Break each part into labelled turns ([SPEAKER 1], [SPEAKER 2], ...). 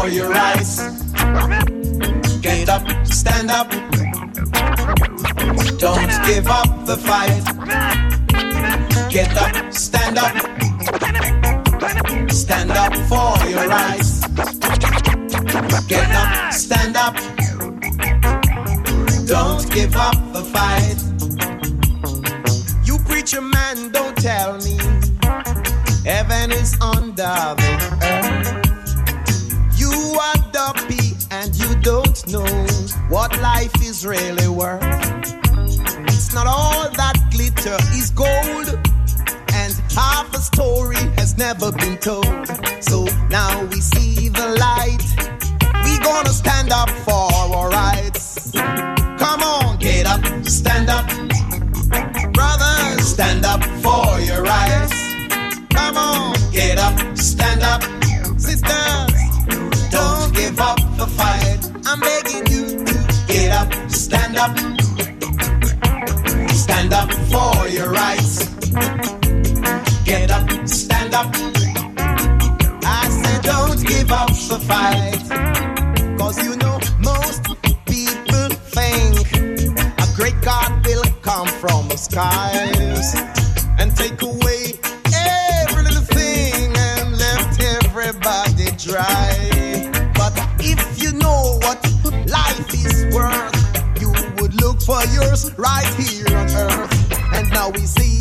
[SPEAKER 1] for your rights. Get up, stand up. Don't give up the fight. Get up, stand up. Stand up for your rights. Get up, stand up. Don't give up the fight. You preacher man, don't tell me heaven is under the earth. You are dumpy and you don't know what life is really worth. It's not all that glitter is gold, and half a story has never been told. So now we see the light. We gonna stand up for our rights. Come on, get up, stand up. Brothers, stand up for your rights. Come on, get up, stand up. Up. Stand up for your rights. Get up, stand up. I said, don't give up the fight. Cause you know, most people think a great God will come from the skies and take away every little thing and left everybody dry. Now we see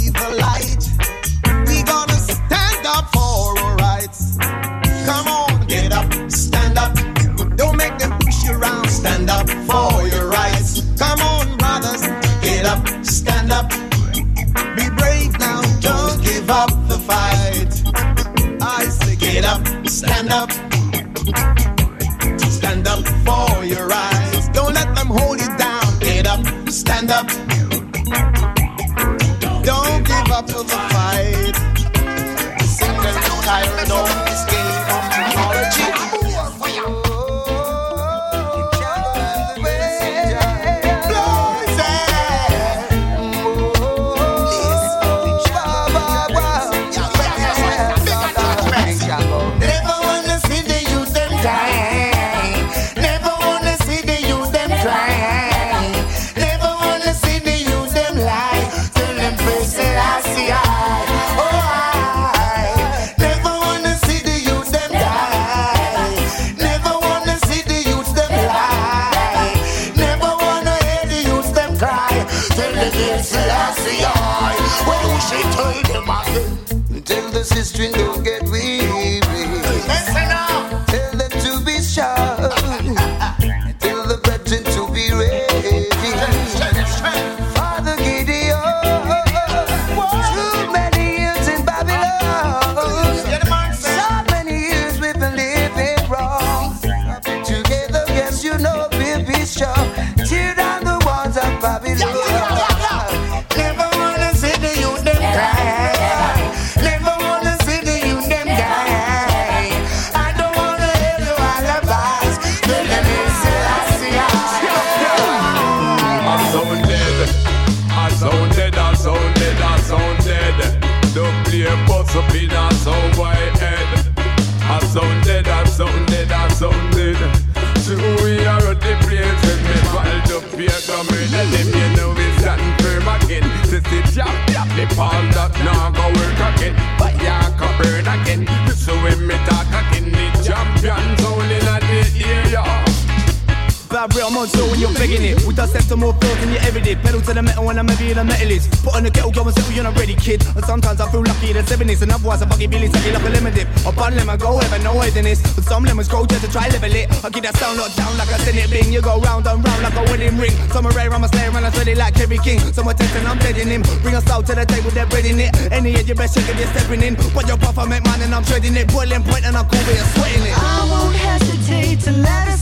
[SPEAKER 2] So
[SPEAKER 3] when
[SPEAKER 4] you're begging it, we dust after more filth than you ever did. Pedal to the metal when I'm heavy the metalist. Put on the kettle, go and settle, you're not ready, kid. And sometimes I feel lucky that seven is, and otherwise I fucking Billy take like a lemon dip. Up on lemon, go ever, no way than this. But some lemons grow just to try level it. I get that sound locked down like I send it bing. You go round and round like a wedding ring. Some are rare, I'm a slayer, and I sweat it like Kerry King. Some are testing, I'm deading him. Bring a out to the table, they're breading it. Any of your best shit, you're stepping in. But your puff, I make mine, and I'm treading it. Boiling point, and I'm cool, but you're sweating it.
[SPEAKER 5] I won't hesitate to let a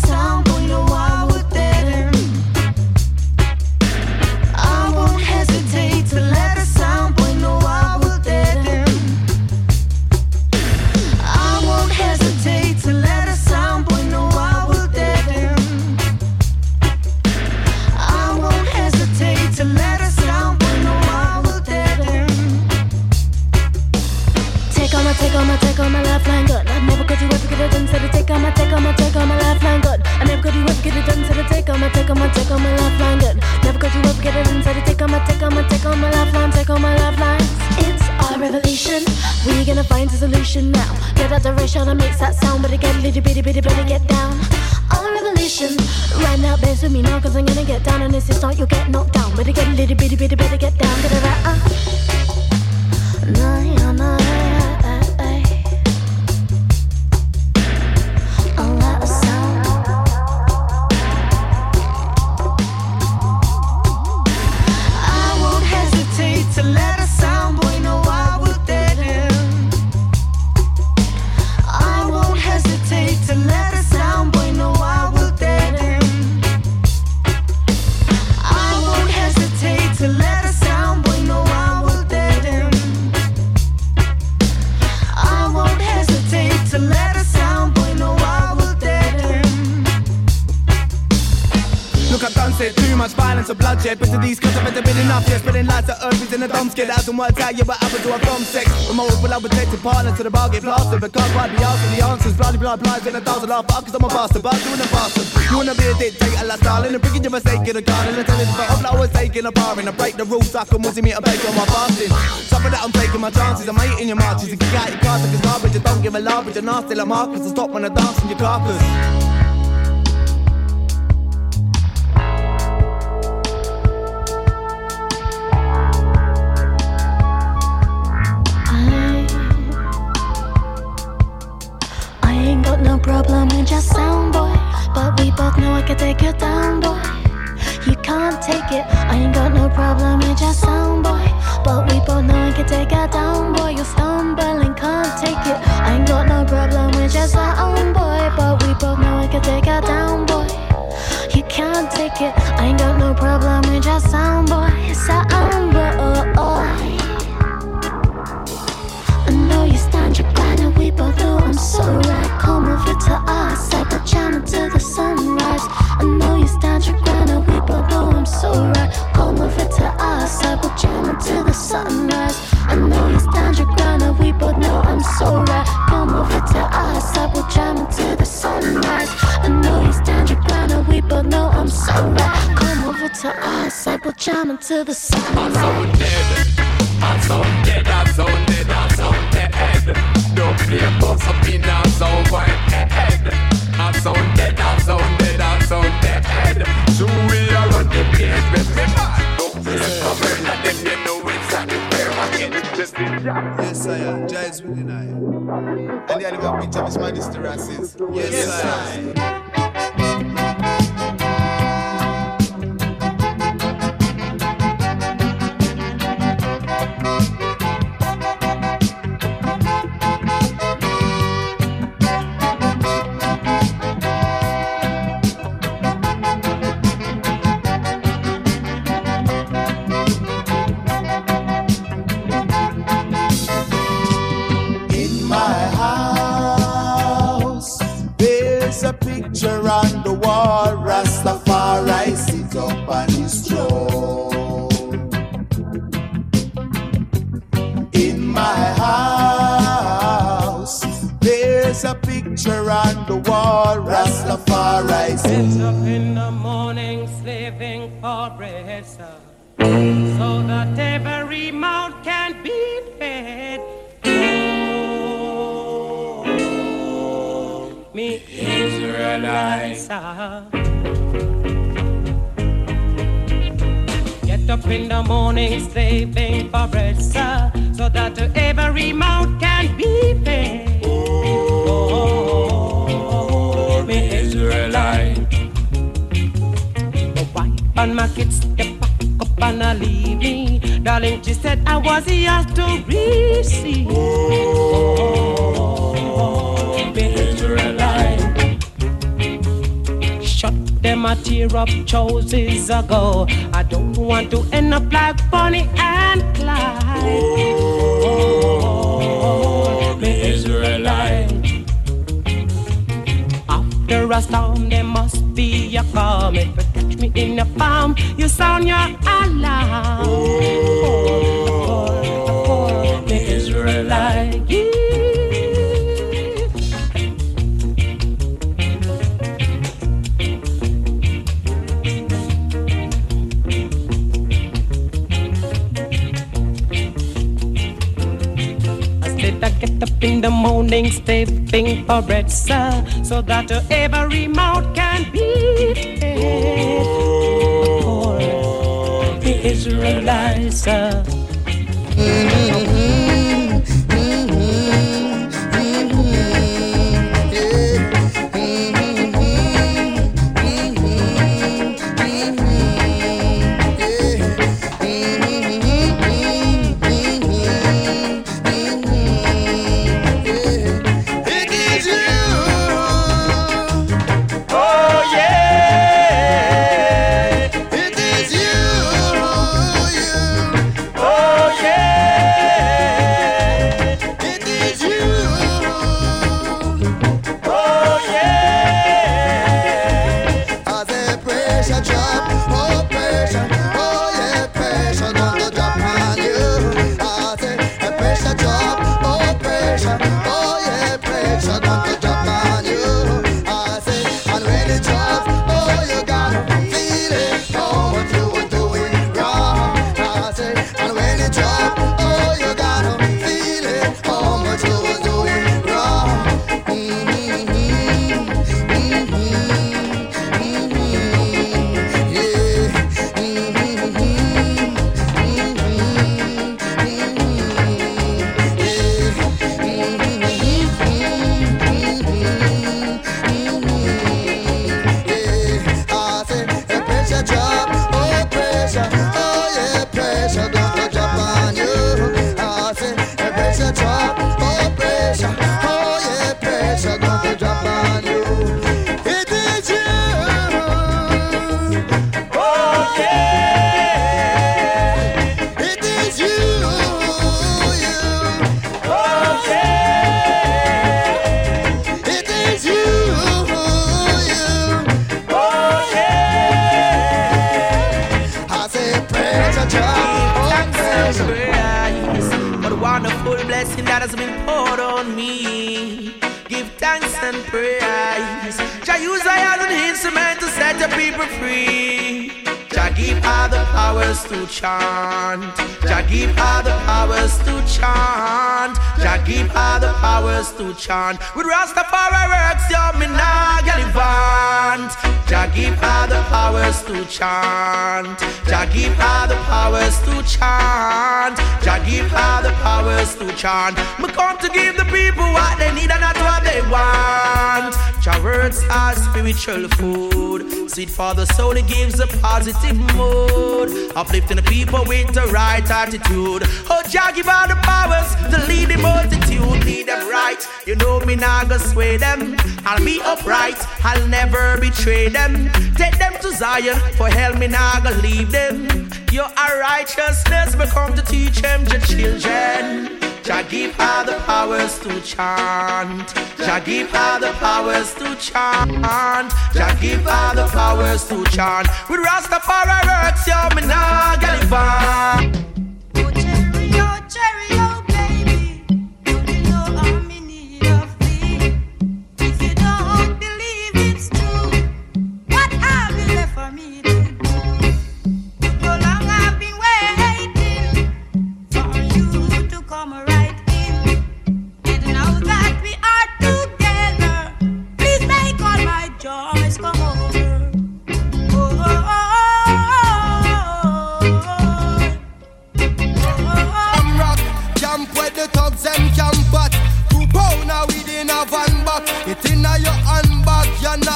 [SPEAKER 5] solution now. Get out the and makes that sound, but get a little bitty bitty better get down. A revelation. Right now, bears with me now, cause I'm gonna get down, and if it's not, you'll get knocked down. Get a little bitty bitty better get down. Get it right, uh. Nah, yeah, nah,
[SPEAKER 4] out and words out. Yeah, what happened to our bomb sex? Remote will I protected partner to the bar get plastered. But can't quite be asking the answers. Bloody blood plies in a thousand laugh. Cause I'm a bastard, but I'm doing a bastard. You wanna be a dictator, like Stalin. And bringing your mistake in a garden. And telling the of I was taking a bar and I break the rules. I can see me and bake on my fasting. Suffer that I'm taking my chances. I'm hating your marches. And kick out your cards like it's garbage. You don't give a laugh, but you're nasty like Marcus. So stop when I dance in your carcass.
[SPEAKER 5] Problem with your sound boy, but we both know I can take you down, boy. You can't take it. I ain't got no problem with your sound boy, but we both know I can take you down, boy. You stumbling, can't take it. I ain't got no problem with your sound boy, but we both know I can take you down, boy. You can't take it. I ain't got no problem with your sound boy, jamming to the sunrise. I know you stand your ground and we both know I'm so right. Come over to our side, but jamming to the sunrise. I'm so
[SPEAKER 3] dead, I'm so dead, I'm so dead. Don't play bus up in a so white head. I'm so dead, I'm so dead, I'm so dead. So are on the place man. Don't play cover, not them
[SPEAKER 1] Yes, I am. Giants winning I. And the other picture of his majesty races. Yes, I.
[SPEAKER 6] Sir. Get up in the morning slaving for bread, sir, so that every mouth can be fed. Oh, me Israelite. The wife and my kids, they pack up and I leave me. Darling, she said I was yours to receive. Oh, me Israelite. A tear up choices ago. I don't want to end up like Bonnie and Clyde. Oh, me Israelite. After a storm, there must be a calm. If you catch me in a farm, you sound your alarm. Oh,
[SPEAKER 7] get up in the morning, stepping for bread, sir, so that every mouth can be it. For the Israelites, sir. Mm-hmm.
[SPEAKER 4] Chant. Jah give all the powers to chant. With Rastafari works, yo, me nah advance. Jah give all the powers to chant. Jah give all the powers to chant. Jah give all the powers to chant. Me come to give the people what they need and not what they want. Jah words are spiritual food. Sweet for the soul, it gives a positive mood. Uplifting the people with the right attitude. Oh, Jah give all the powers to lead the multitude. Lead them right. You know me not gonna sway them. I'll be upright. I'll never betray them. Take them to Zion. For hell me not gonna leave them. Your righteousness, me come to teach them your children. Jah give her the powers to chant. Jah give her the powers to chant. Jah give her the powers to chant. With Rastafari works, yo, me nah get it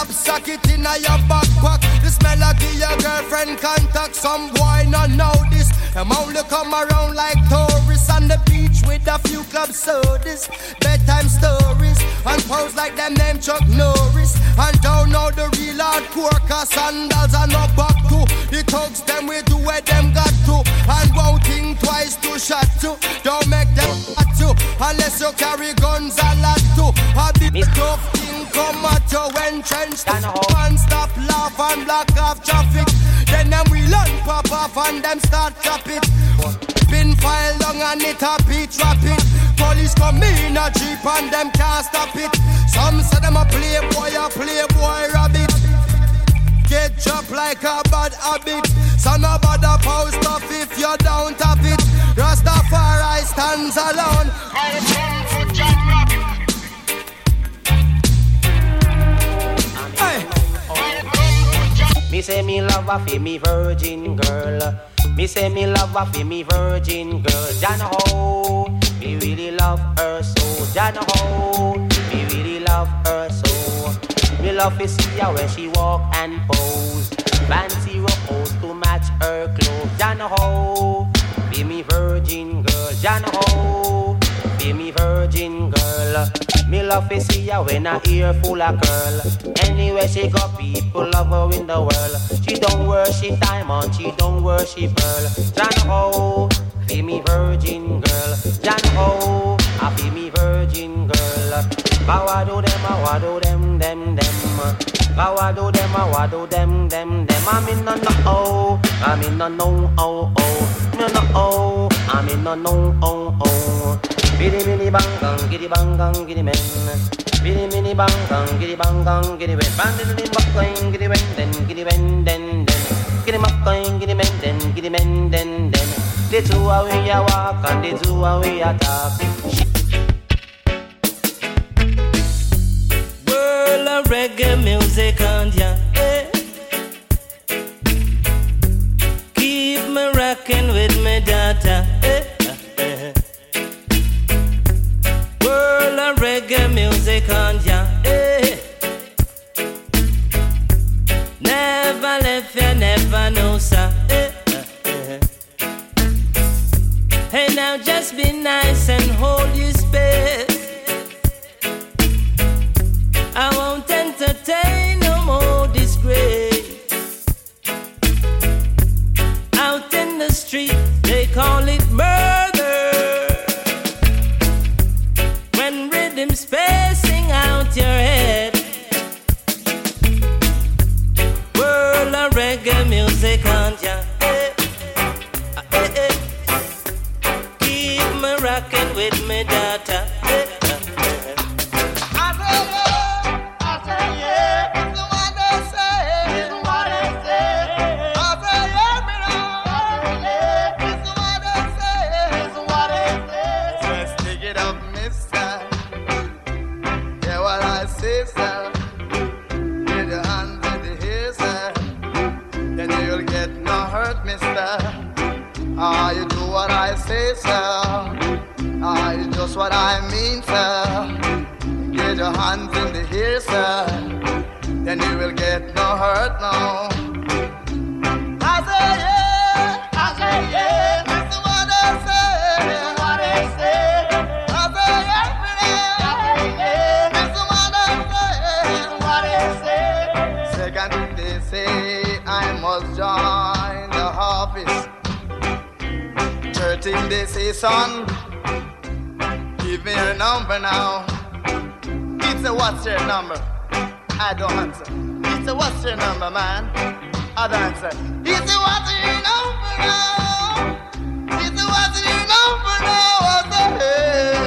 [SPEAKER 8] your knapsack, it inna your backpack. The smell of your girlfriend contact. Some boy not know this. Them only come around like tourists on the beach with a few club sodas, bedtime stories, and pose like them name Chuck Norris. And don't know the real hardcore, cause sandals are no back to. The thugs them we do where them got to, and won't think twice to shot to. Don't make them hot to, unless you carry guns a lot to. A big tough come at you when trench to. Man stop laugh and block off traffic. Then them we learn pop off and them start chop it. Pin file long and it a beat rapid. Police come in a jeep and them can't stop it. Some say them a playboy, a playboy rabbit. Get chopped like a bad habit. So no bother post off if you're down have it. Rastafari stand
[SPEAKER 9] hands alone. I come for Jamrock.
[SPEAKER 8] Me say me love a fi me virgin girl. Me say me love a fi me virgin girl. Jana ho, me really love her so. Jana ho, me really love her so. Me love to see her when she walk and pose. Fancy rose to match her clothes. Jana ho, be me virgin girl. Jana ho, be me virgin girl. Me love to see her when her ear full of curl. Anywhere she go, people love her in the world. She don't worship diamond, she don't worship pearl. Jana ho, be me virgin girl. Jana ho, I be me virgin girl. Bow do them, I do them, them, them. Bow do them, I do them, them, them. I'm in no no oh, I'm in no no oh oh, no no oh, I'm in no no oh oh. Biddy biddy bang gang, giddy bang gang, giddy men. Biddy biddy bang gang, giddy bang gang, giddy men. Diddy diddy bang gang, giddy men, den, giddy men, den, den. Giddy bang gang, giddy men, den, giddy men, den, den. The two a we a walk and the two a we a talk.
[SPEAKER 10] Reggae music and ya. eh. Keep me rocking with me data. eh, eh. World of reggae music and ya. Never left ya, never know, sir. Hey, now just be nice and hold your space. Entertain
[SPEAKER 11] Just what I mean, sir. Get your hands in the air, sir. Then you will get no hurt, no. I say, yeah. I say, yeah. This is what I say. Second they say, I must join the. Third thing they say, son, give me your number now. It's a what's your number? I don't answer. It's a what's your number, man? I don't answer. It's a what's your number now? It's a what's your number now? I say, hey,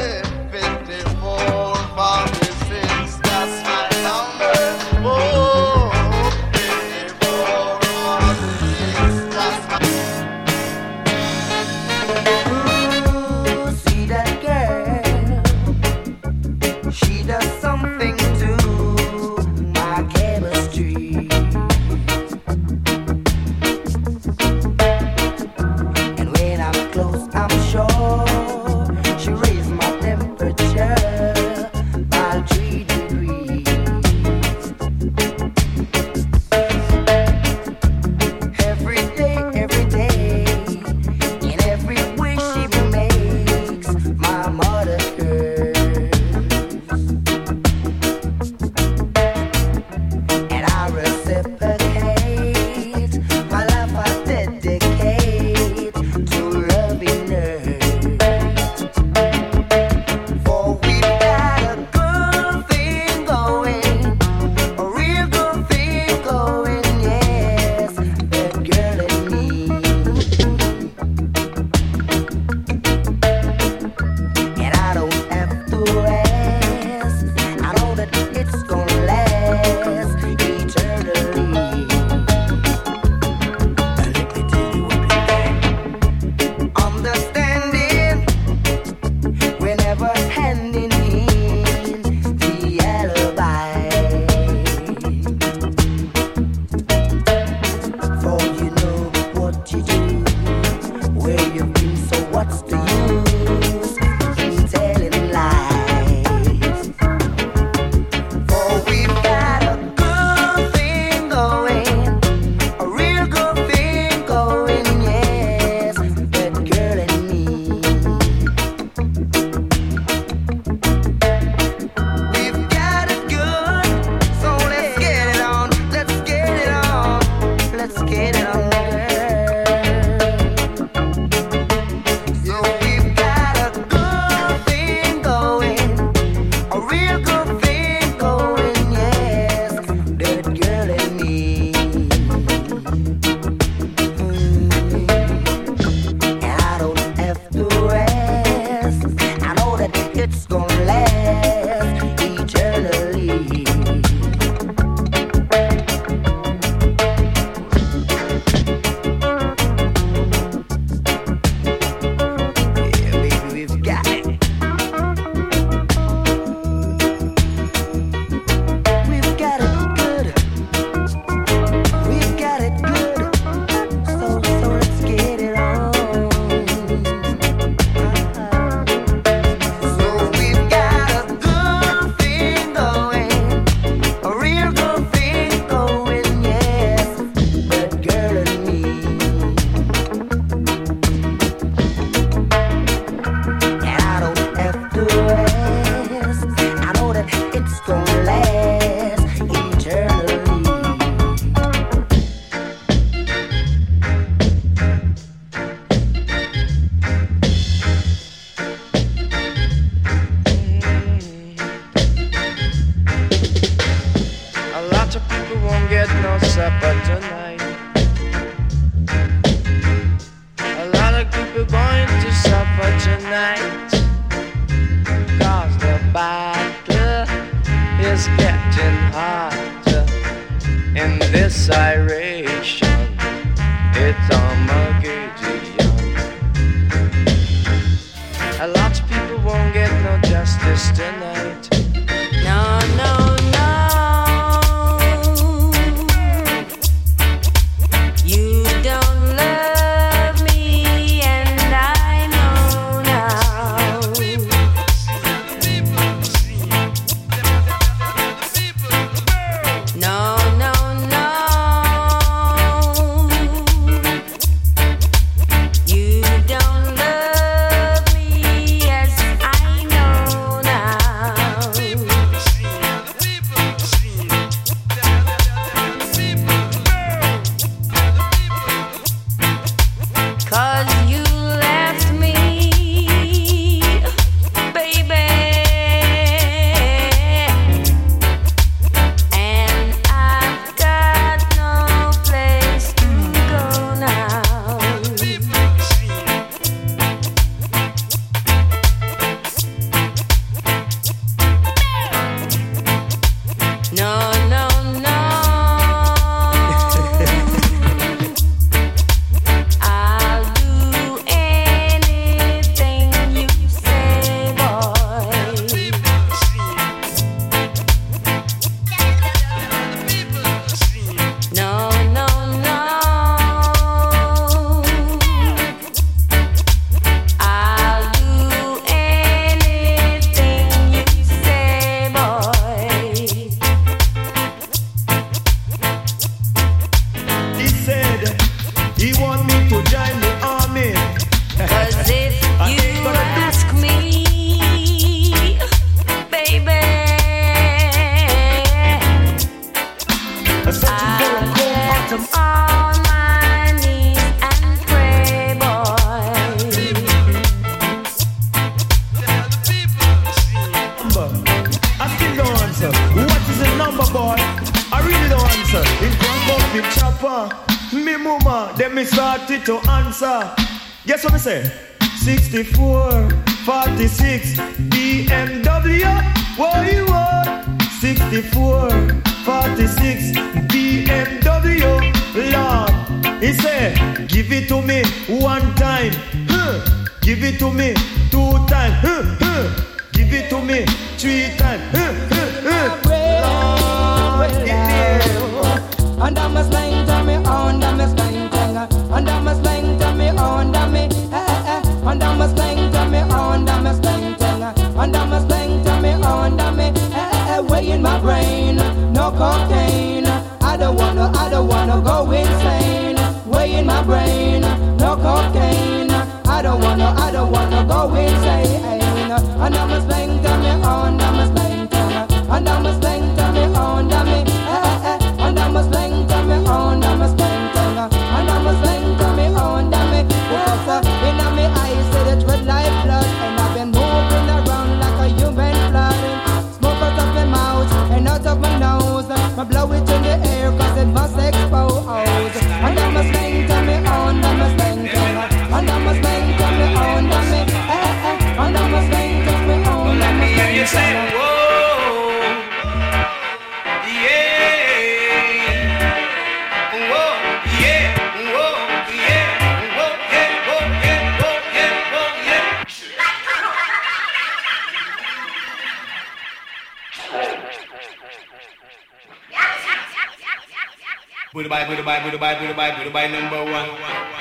[SPEAKER 11] Budabai, Budabai, Budabai number
[SPEAKER 4] one.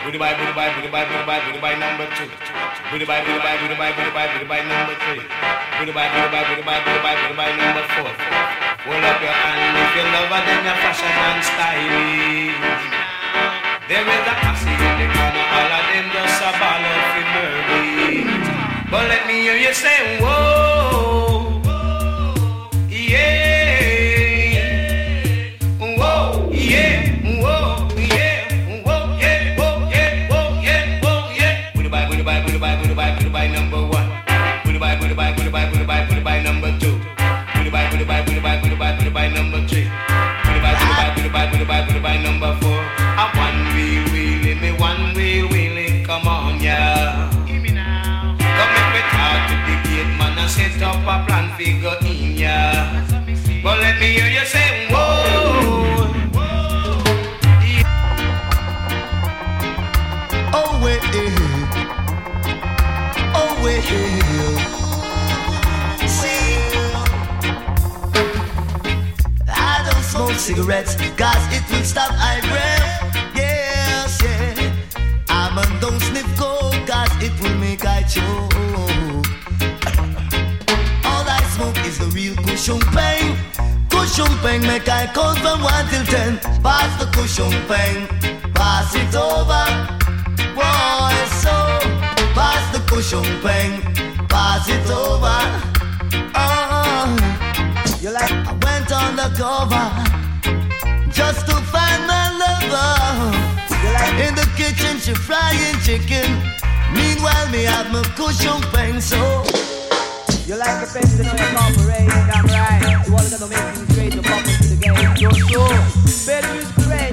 [SPEAKER 12] Budabai, Budabai, Budabai, Budabai, Budabai number two. Budabai, Budabai, Budabai, Budabai, Budabai number three. Budabai, Budabai, Budabai, Budabai, Budabai number four. Hold up your hand if you love her, then your fashion and styling. There is a classy in the corner, all of them just a ball of murder. But let me hear you say, whoa. by number one. Booty by, booty by, booty by, booty by, booty by number two. Booty by, booty by, booty by, booty by, booty by number three. Booty by, booty by, booty by, booty by, booty by number four. The
[SPEAKER 13] pass it over. Boy, so pass the pain, pass it over. Uh-uh. Oh, you like? I went on the cover just to find my lover. In the kitchen, she frying chicken. Meanwhile, me have my cushion pain, so.
[SPEAKER 14] You like the president of the corporation, damn right. You all gonna make things great, you pop into the game. So, so. Better music great,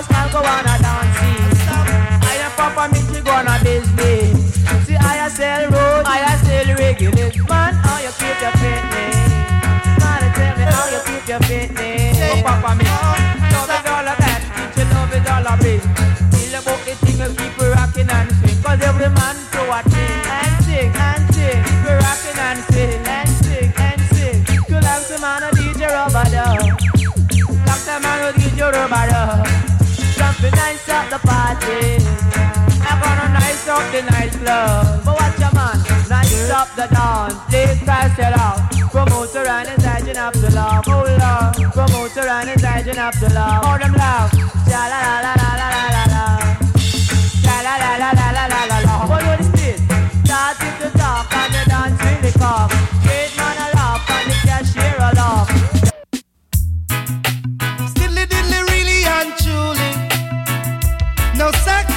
[SPEAKER 14] Papa style go on a dancing. And your papa make you go on a business. See I sell road, I sell regulars. Man, how you keep your fitness? Man, tell me how you keep your fitness. Oh, papa me, love is all that. Teach you love is all it. Feel about the thing nice up the party. I'm gonna nice up the nightclub. But watch your man, nice up the dance. Please pass it out. Promoter and his agent up the love. Oh, love. Promoter and his agent up the love. Oh, them love. Sha la la la la la.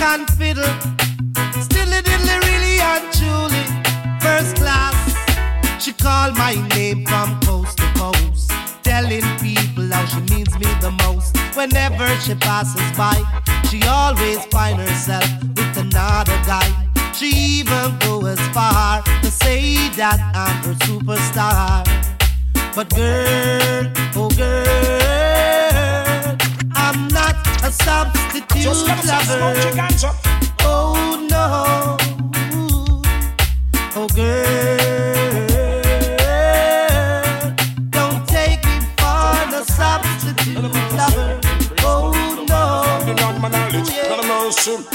[SPEAKER 9] Second fiddle. Stiddly diddly really and truly. First class. She called my name from coast to coast. Telling people how she means me the most. Whenever she passes by, she always find herself with another guy. She even go as far to say that I'm her superstar. But girl, oh girl, I'm not a substitute
[SPEAKER 15] Just
[SPEAKER 9] lover. Oh no, oh girl, don't take me for the substitute lover. Oh no,
[SPEAKER 15] Not my a.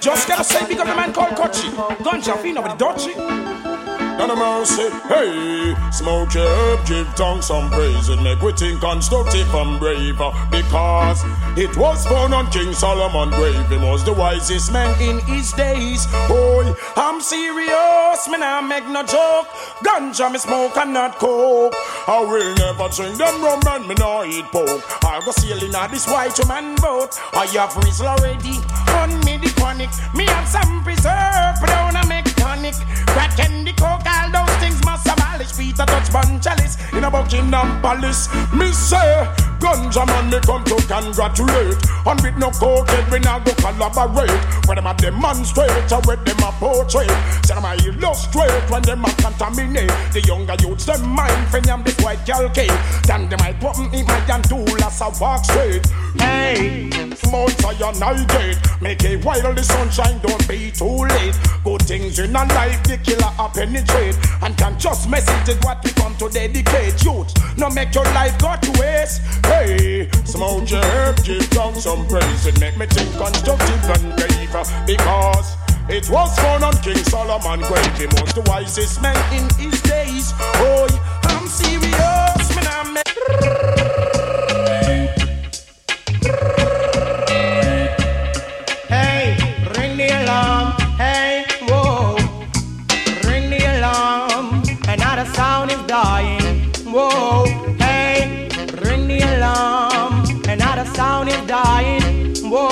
[SPEAKER 15] Just gotta say, big up the man called Kochi. Ganja, feel nobody dodgy. None of mercy, hey, smoke your herb, give tongues some praise and make we think constructive and brave. Uh, because it was found on King Solomon grave, he was the wisest man in his days. Boy, I'm serious, me nah make no joke. Ganja me smoke and not coke. I will never drink them rum and me nah eat pork. I go sailing on this white man boat. I have Rizla already on me the chronic. Me have some preserve, but I make tonic. Crack candy, coke, all those things must abolish. Peter Tosh bun chalice in a Buckingham Palace. Me say, ganja man, me come to congratulate. And with no coke, we not go collaborate. When them a demonstrate, or when them a portray. Say them a illustrate when them a contaminate. The younger youths, them mind for them this white calcate. Then them might put in my hand tool as I walk straight. Hey, Mount Zion I gate. Make it while the sunshine, don't be too late. Good things in a life, the killer a penetrate. And can just message it what we come to dedicate. Youth, no make your life go to waste. Hey, smoke your give down some praise. It make me think constructive and brave. Because it was found on King Solomon grave. He was the wisest man in his days. Oh, I'm serious, man. I'm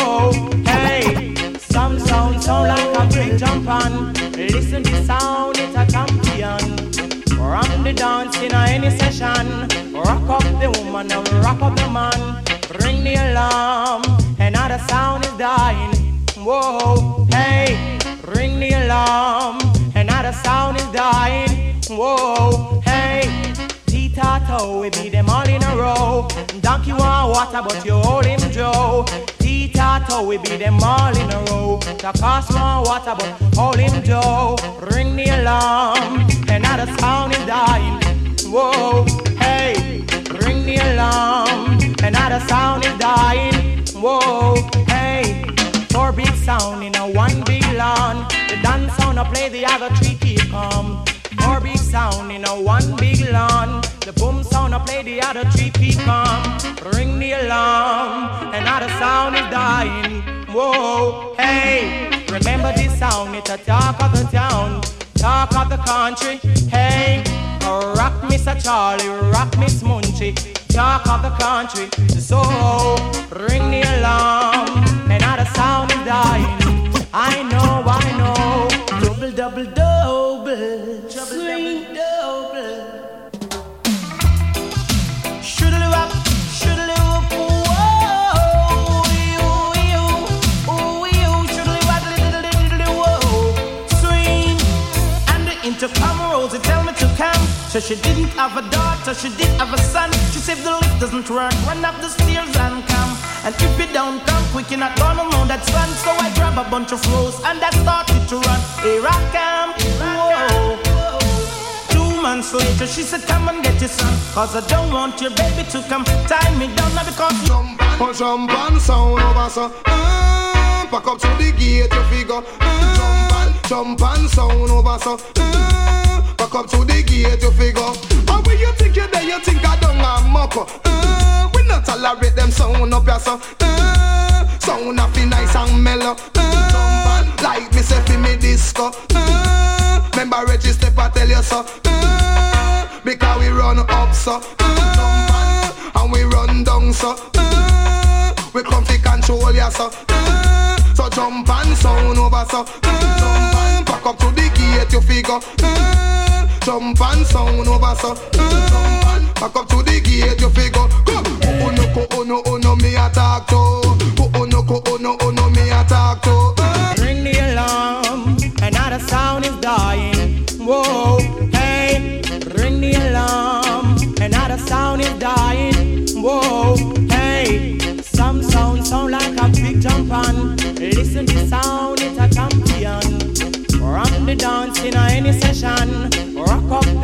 [SPEAKER 14] Whoa,
[SPEAKER 16] hey, some sound sound like a big jump on. Listen the sound, it's a champion. From the dance in any session, rock up the woman and rock up the man. Ring the alarm, another sound is dying. Whoa, hey, ring the alarm, another sound is dying. Whoa, hey, Tita we beat them all in a row. Donkey want water, but you hold him Joe. We beat them all in a row. The cost want water, but hold him Joe. Ring the alarm, another sound is dying. Whoa, hey, ring the alarm, another sound is dying. Whoa, hey, four big sound in a one big lawn. The dance sound I play, the other three keep calm. Sound in a one big lawn. The boom sound I play, the other three calm. Ring the alarm, another sound is dying. Whoa, hey, remember this sound? It's a talk of the town, talk of the country. Hey, rock Mr. Charlie, rock Miss Munchie, talk of the country. So ring the alarm, another sound is dying. I know, I know, double, double, double, So she didn't have a daughter, she did have a son. She said the lift doesn't work, run up the stairs and come. And if you don't come quick, you're not gonna know that son. So I grab a bunch of rose and I started to run. Here I come, whoa. Two months later, she said, Come and get your son. Cause I don't want your baby to come tie me down now because you
[SPEAKER 7] Oh, jump and sound over so uh, Back up to the gate you figure uh, Jump and, jump and sound over so Back up to the gate you figure. And when you think you're there you think I don't have muck uh, We not tolerate them sound up here so. Uh, Sound up be nice and mellow. Uh, like me say fi me disco. Uh, Remember Reggie step I tell you so. Uh, Because we run up so. Uh, and we run down so. Uh, We come fi control ya so. Uh, So jump and sound over so. Uh, Jump and back up to the gate you figure. Uh, Jump and sound over so and back up to the gate you figure. Come. Oh no ko oh no oh no me attack to. Oh no ko oh no oh no me attack to. Uh,
[SPEAKER 16] Ring the alarm, another sound is dying. Whoa, hey, ring the alarm, another sound is dying. Whoa, hey, some sound sound like a big jump on. Listen the sound, it's a champion. From the dance in any session,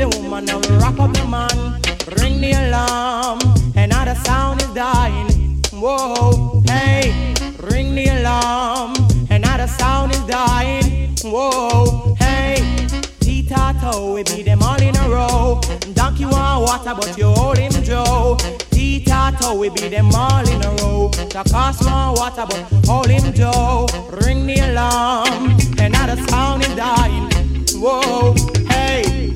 [SPEAKER 16] the woman and rock up the man. Ring the alarm, another sound is dying. Whoa, hey, ring the alarm, another sound is dying. Whoa, hey, Tita we beat them all in a row. Donkey want water, but you hold him Joe. Tita we beat them all in a row. The cost want water, but hold him Joe. Ring the alarm, another sound is dying. Whoa, hey,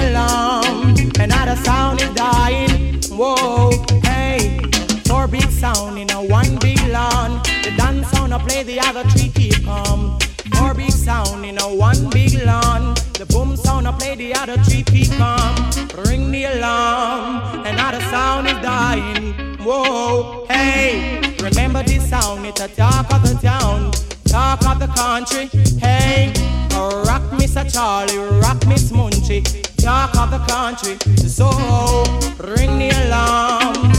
[SPEAKER 16] alarm, another sound is dying. Whoa, hey, four big sound in a one big lawn. The dance sound I play, the other three keep calm. Four big sound in a one big lawn. The boom sound I play, the other three keep calm. Ring the alarm, another sound is dying. Whoa, hey, remember this sound? It's a talk of the town, talk of the country. Hey, rock Mr. Charlie, rock Miss Munchie, talk of the country. So ring the alarm,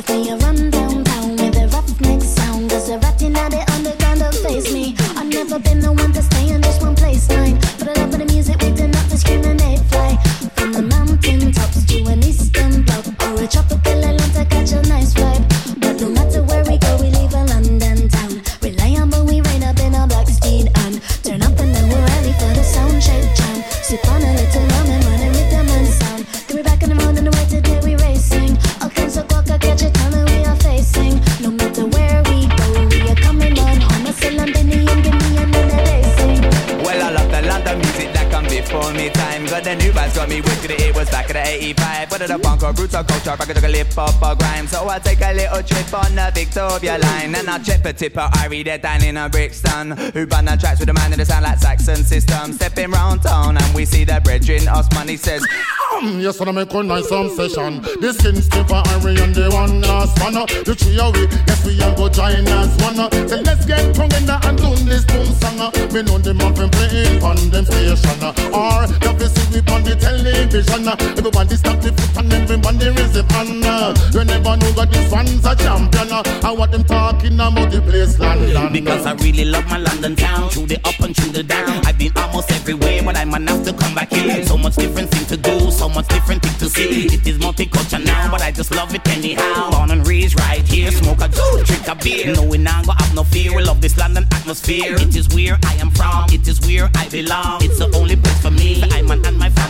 [SPEAKER 17] you
[SPEAKER 5] for your for
[SPEAKER 18] tipper, I read it down in a Brixton. Who run the tracks with a man in the sound like Saxon system. Stepping round town and we see the brethren. Osman, he says,
[SPEAKER 19] Um, yes, and I make a nice some session. The skin stepper, Harry and the one last one. uh, The three away, yes, we all go join as one. uh. Say, let's get together and tune this boom song. uh. Me know them have been playing on them station. Or, the face we on the television. Everybody stop the foot and everybody raise on. uh. You never know that this one's a champion. And what them talking about the place, London.
[SPEAKER 20] Because I really love my London town, through the up and through the down. I've been almost everywhere, but I'm enough to come back here. So much different thing to do, so much different thing to see. It is multicultural now, but I just love it anyhow. Born and raised right here, smoke a joint, drink a beer. No, we not go have no fear. We love this London atmosphere. It is where I am from, it is where I belong. It's the only place for me, I'm and my family.
[SPEAKER 21] I I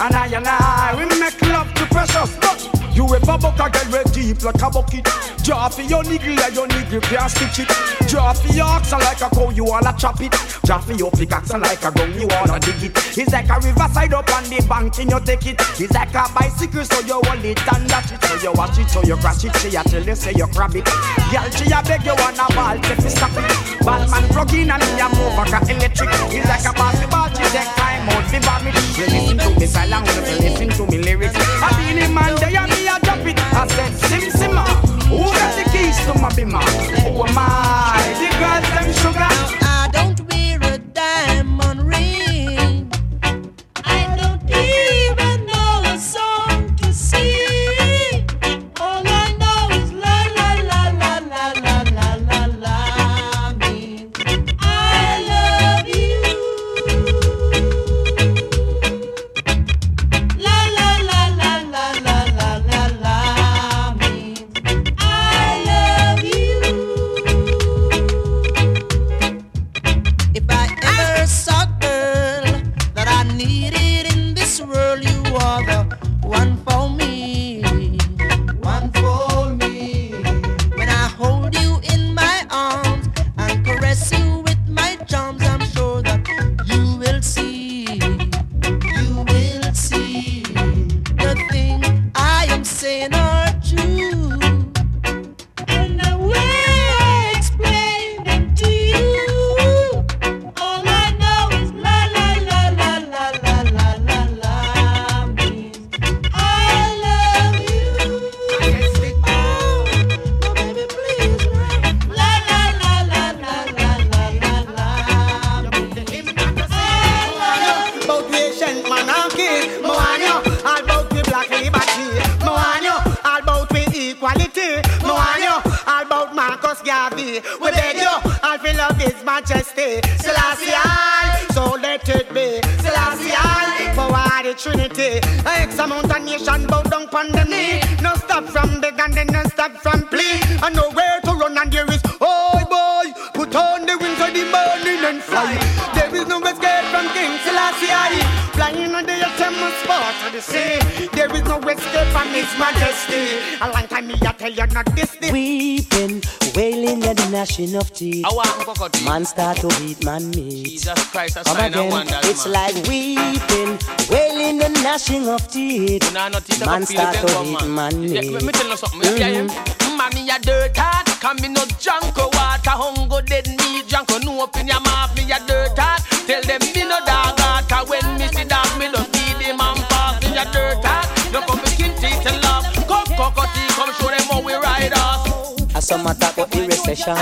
[SPEAKER 19] And
[SPEAKER 21] I and I,
[SPEAKER 4] we make love to precious. But you ever buck a girl with deep like a bucket? Draw your niggle like your niggle can't stitch it. Draw for your oxen like a cow, you wanna chop it. Draw for your pickaxe like a gun, you wanna dig it. It's like a riverside up on the bank and you take it. It's like a bicycle, so you hold it and dash it. So you watch it, so you crash it. She a tell you, say you grab it. Girl, she a beg you wanna ball, take it, stop it. Ballman plug in and me a move like a electric. It's like a basketball, she take out, the vomit. You listen to me song, you listen to me lyrics. I be the man, they and me a drop it. I said, Sim Simma, ah, who got the keys to my bimmer? Oh, who am I? The girls them sugar.
[SPEAKER 21] Man start to beat man
[SPEAKER 12] Yeah,
[SPEAKER 21] meat.
[SPEAKER 12] me, tell you something. Mm-hmm. Yeah, yeah. A dirt hard, come me no junk or water, hunger dead me junk or no up in your mouth. Me a dirt hard, tell them me no dog. 'cause when me see dog, me don't feed him and pass. Me a dirt hard, don't come begin teeth and laugh. Come Cocoa Tea, come show them how we ride us.
[SPEAKER 21] As some attack about the recession.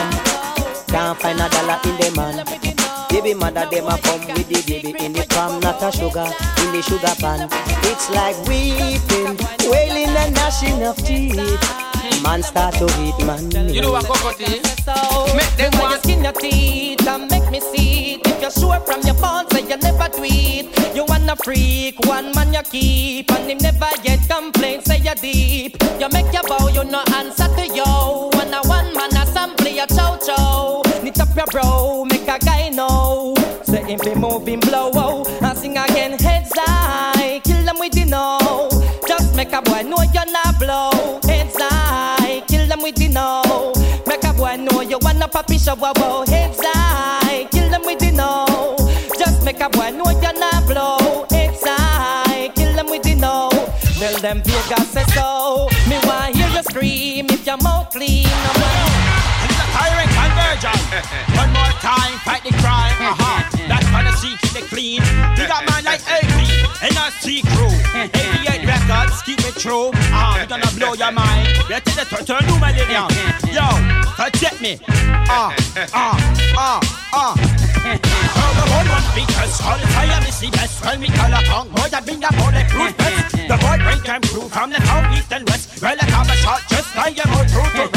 [SPEAKER 21] Can't find a dollar in the man. Baby mother them a come with the baby in the palm, not a sugar in the sugar pan. It's like weeping, wailing and gnashing of teeth. Man start to eat man.
[SPEAKER 12] You know what Cocoa Tea?
[SPEAKER 8] Make them want skin your teeth and make me see it. If you're sure from your bones that you never do it, you wanna freak, one man you keep, and him never yet complain, say you deep. You make your bow, you no answer to yo. And a one man assembly, a chow chow. Your bro, make a guy know. Say him be moving blow, oh, and sing again, heads high, kill them with the know. Just make a boy know you're not blow, heads high, kill them with the know. Make a boy know you wanna papi show wow wow heads high, kill them with the know. Just make a boy know you're not blow heads high, kill them with the know. Tell them Vegas say so. Me want hear you scream if your mouth clean.
[SPEAKER 4] One more time, fight the crime. Uh-huh. That's the sea keep it clean. You got man like AP and our C crew. 88 records, keep it true. Uh, we gonna blow your mind. We're to the total new millennium. Yo, forget me. Ah, ah, ah, ah. The one one speakers, all the fire is the best. When we call a punk, boy, that bring the bulletproof vest. The boy bring them crew from the south, east and west. Well, I have a shot, just fire more through to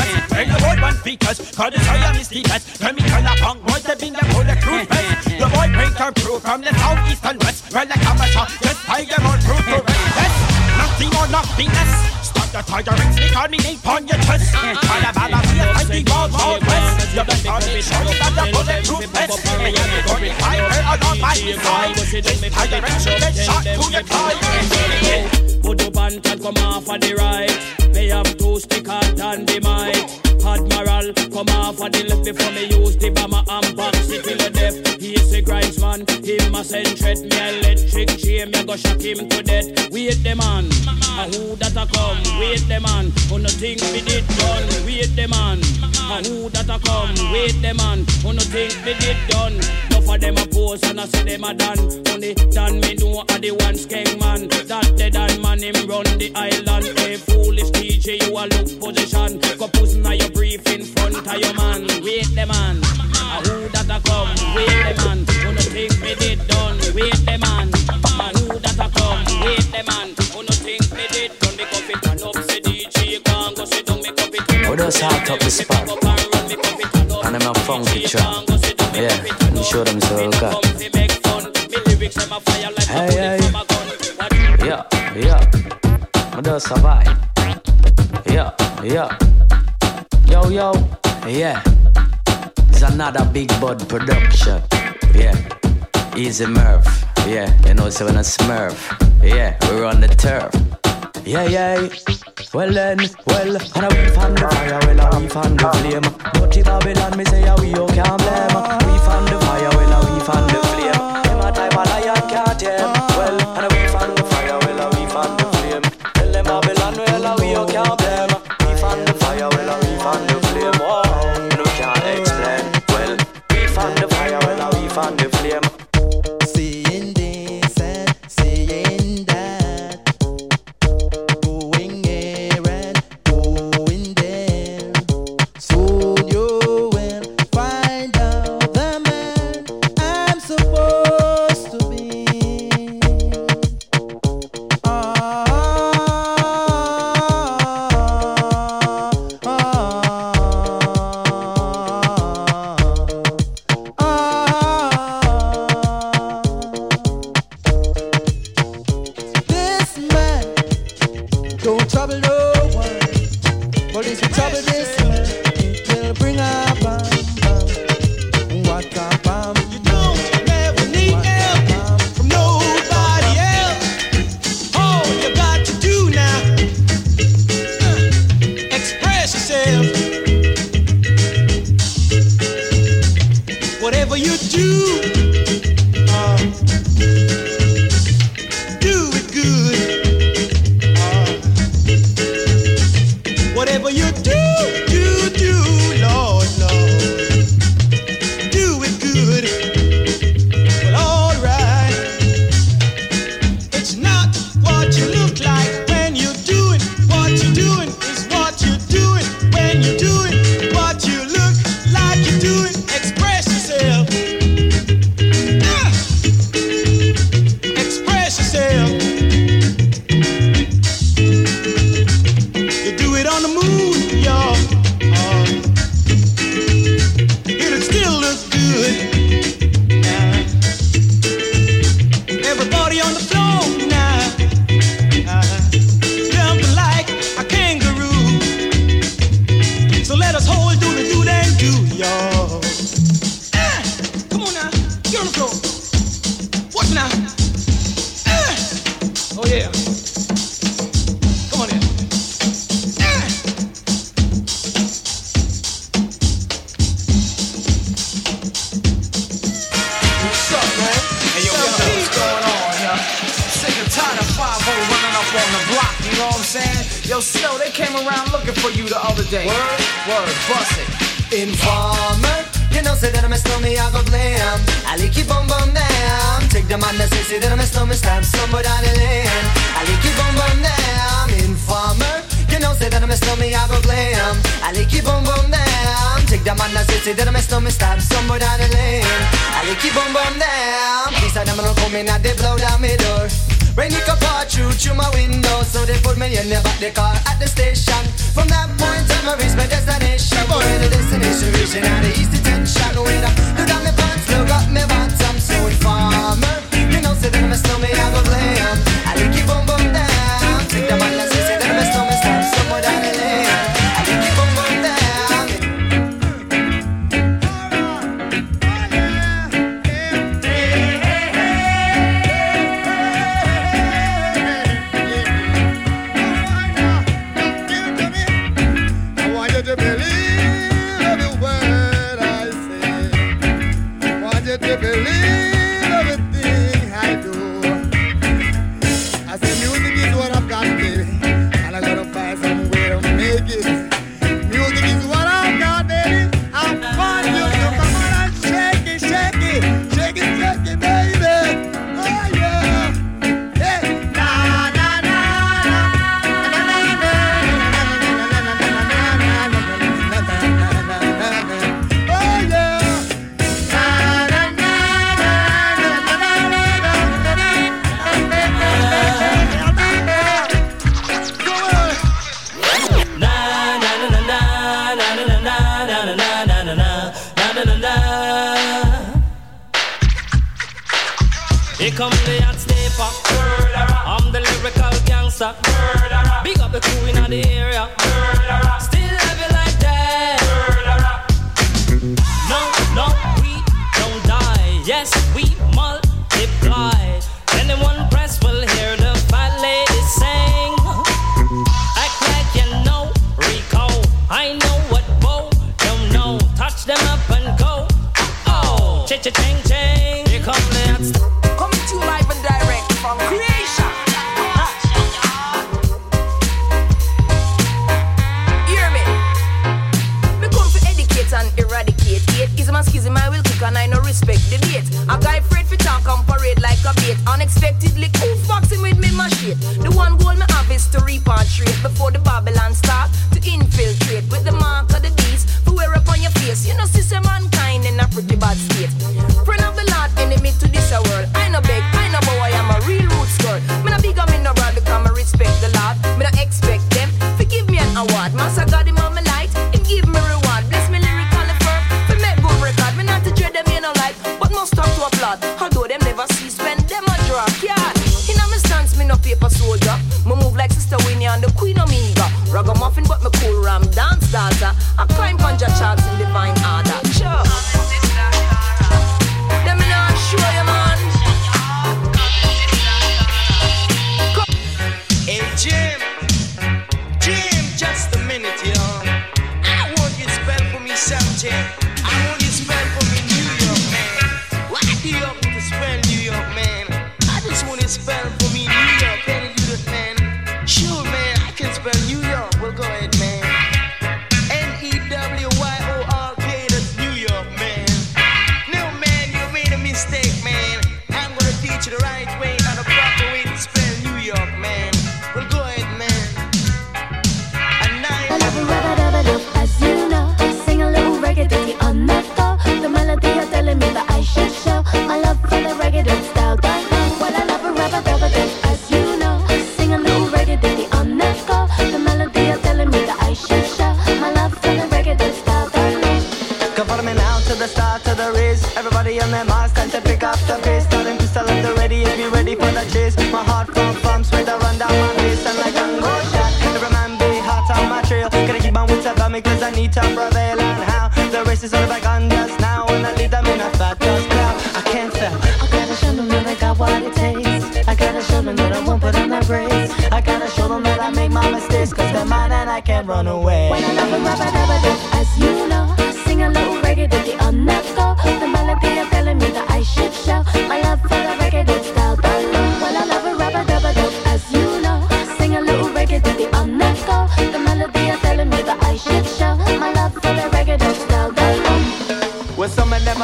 [SPEAKER 4] speakers Cause the fire me sleepers Turn me turn up punk Once they been the bulletproof vest The boy painter proof From the South East and west. Well like amateur Just tie them on proof to rest Nothing or nothing less Start the tiger rings Me call me name on your chest All about the fear And the world world west You better be sure That the bulletproof vest Me and the glory fire Along my side. This tire rings You get shot to your pride
[SPEAKER 22] Put your band can come off on the right. They have two stickers and the might. Admiral, come off on the left before me use the bomber and box it till the death. He's a grinds man, him a send threat. Me electric chain, me go shock him to death. Wait the man, a who that a come? Wait the man, who no think we did done? Wait the man, a who that a come? Wait the man, who no think we did done? No for them a pose and I say them a done. Only done me know a the one skeng man. That the done man him run the island. Hey foolish DJ, you a look position. Go pussy na your brief in front of your man. Wait the man, a who that a come? Wait the man, who no think me did done? Wait the man, a who that a come? Wait the man, who no think me did done? Me cup it and up, say DJ can't go sit down. Me cup it.
[SPEAKER 23] Oh, just hot up the spot. And I'm a funky track. Yeah, and show them so God. Hey, hey. Yeah, yeah. I just survive. Yeah, yeah. Yo, yo. Yeah. It's another Big Bud production. Yeah. Easy Murph. Yeah, you know, so when a smurf. Yeah, we're on the turf. Yeah, yeah. Well then, well, and a we fan the fire, well, a we fan the flame. Dirty Babylon, me say, a we you can't blame. We fan the fire, well, a we fan the the
[SPEAKER 24] car
[SPEAKER 25] paper soldier. Me move like Sister Winnie and the Queen of Omega. Ragamuffin, but me cool ram dance
[SPEAKER 24] dancer. I climb conjure charts in divine
[SPEAKER 4] art. Now, and I lead them in a fat. I can't fail.
[SPEAKER 5] I gotta show them that I got what it takes. I gotta show them that I won't put on the brakes.
[SPEAKER 4] I gotta show them that I make my mistakes, cause they're mine and I can't run away.
[SPEAKER 5] When I as you know.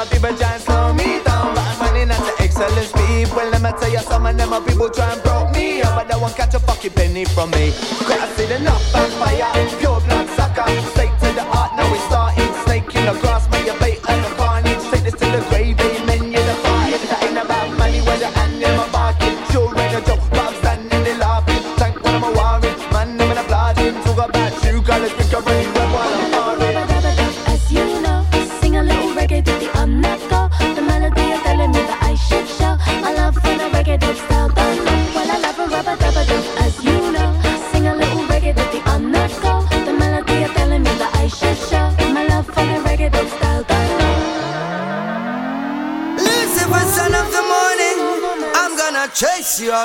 [SPEAKER 5] want give a
[SPEAKER 4] slow me down. I'm running at the excellence people. Let me tell you, some of them are people try and broke me up. But they won't catch a fucking penny from me. Cause I see the knock fire.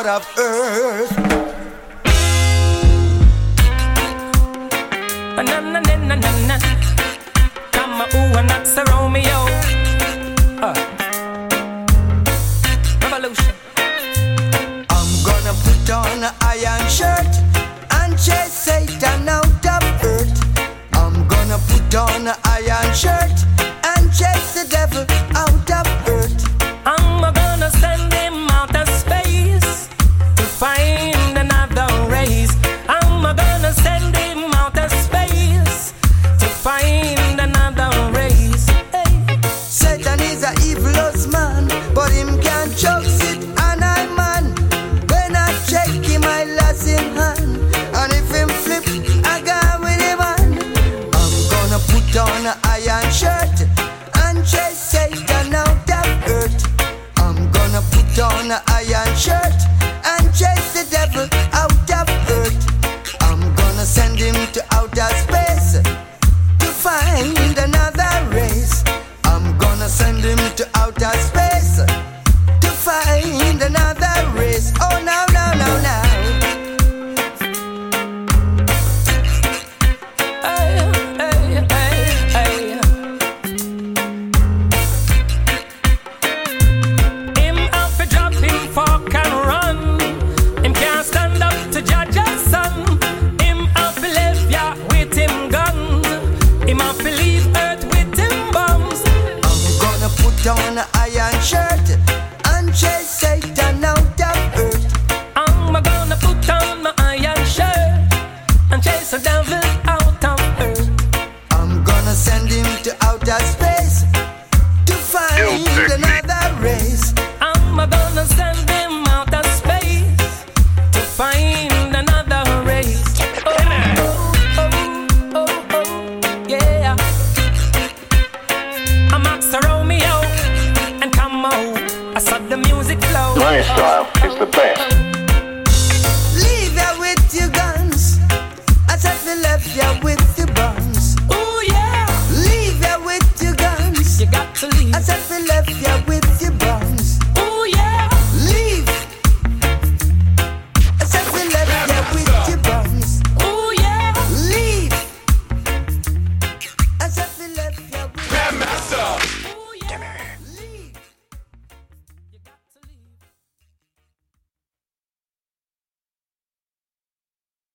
[SPEAKER 26] out of earth. in an iron shirt and chase the devil out of earth.
[SPEAKER 27] I'm gonna send him to
[SPEAKER 26] outer space to find another race. I'm gonna send him to outer space.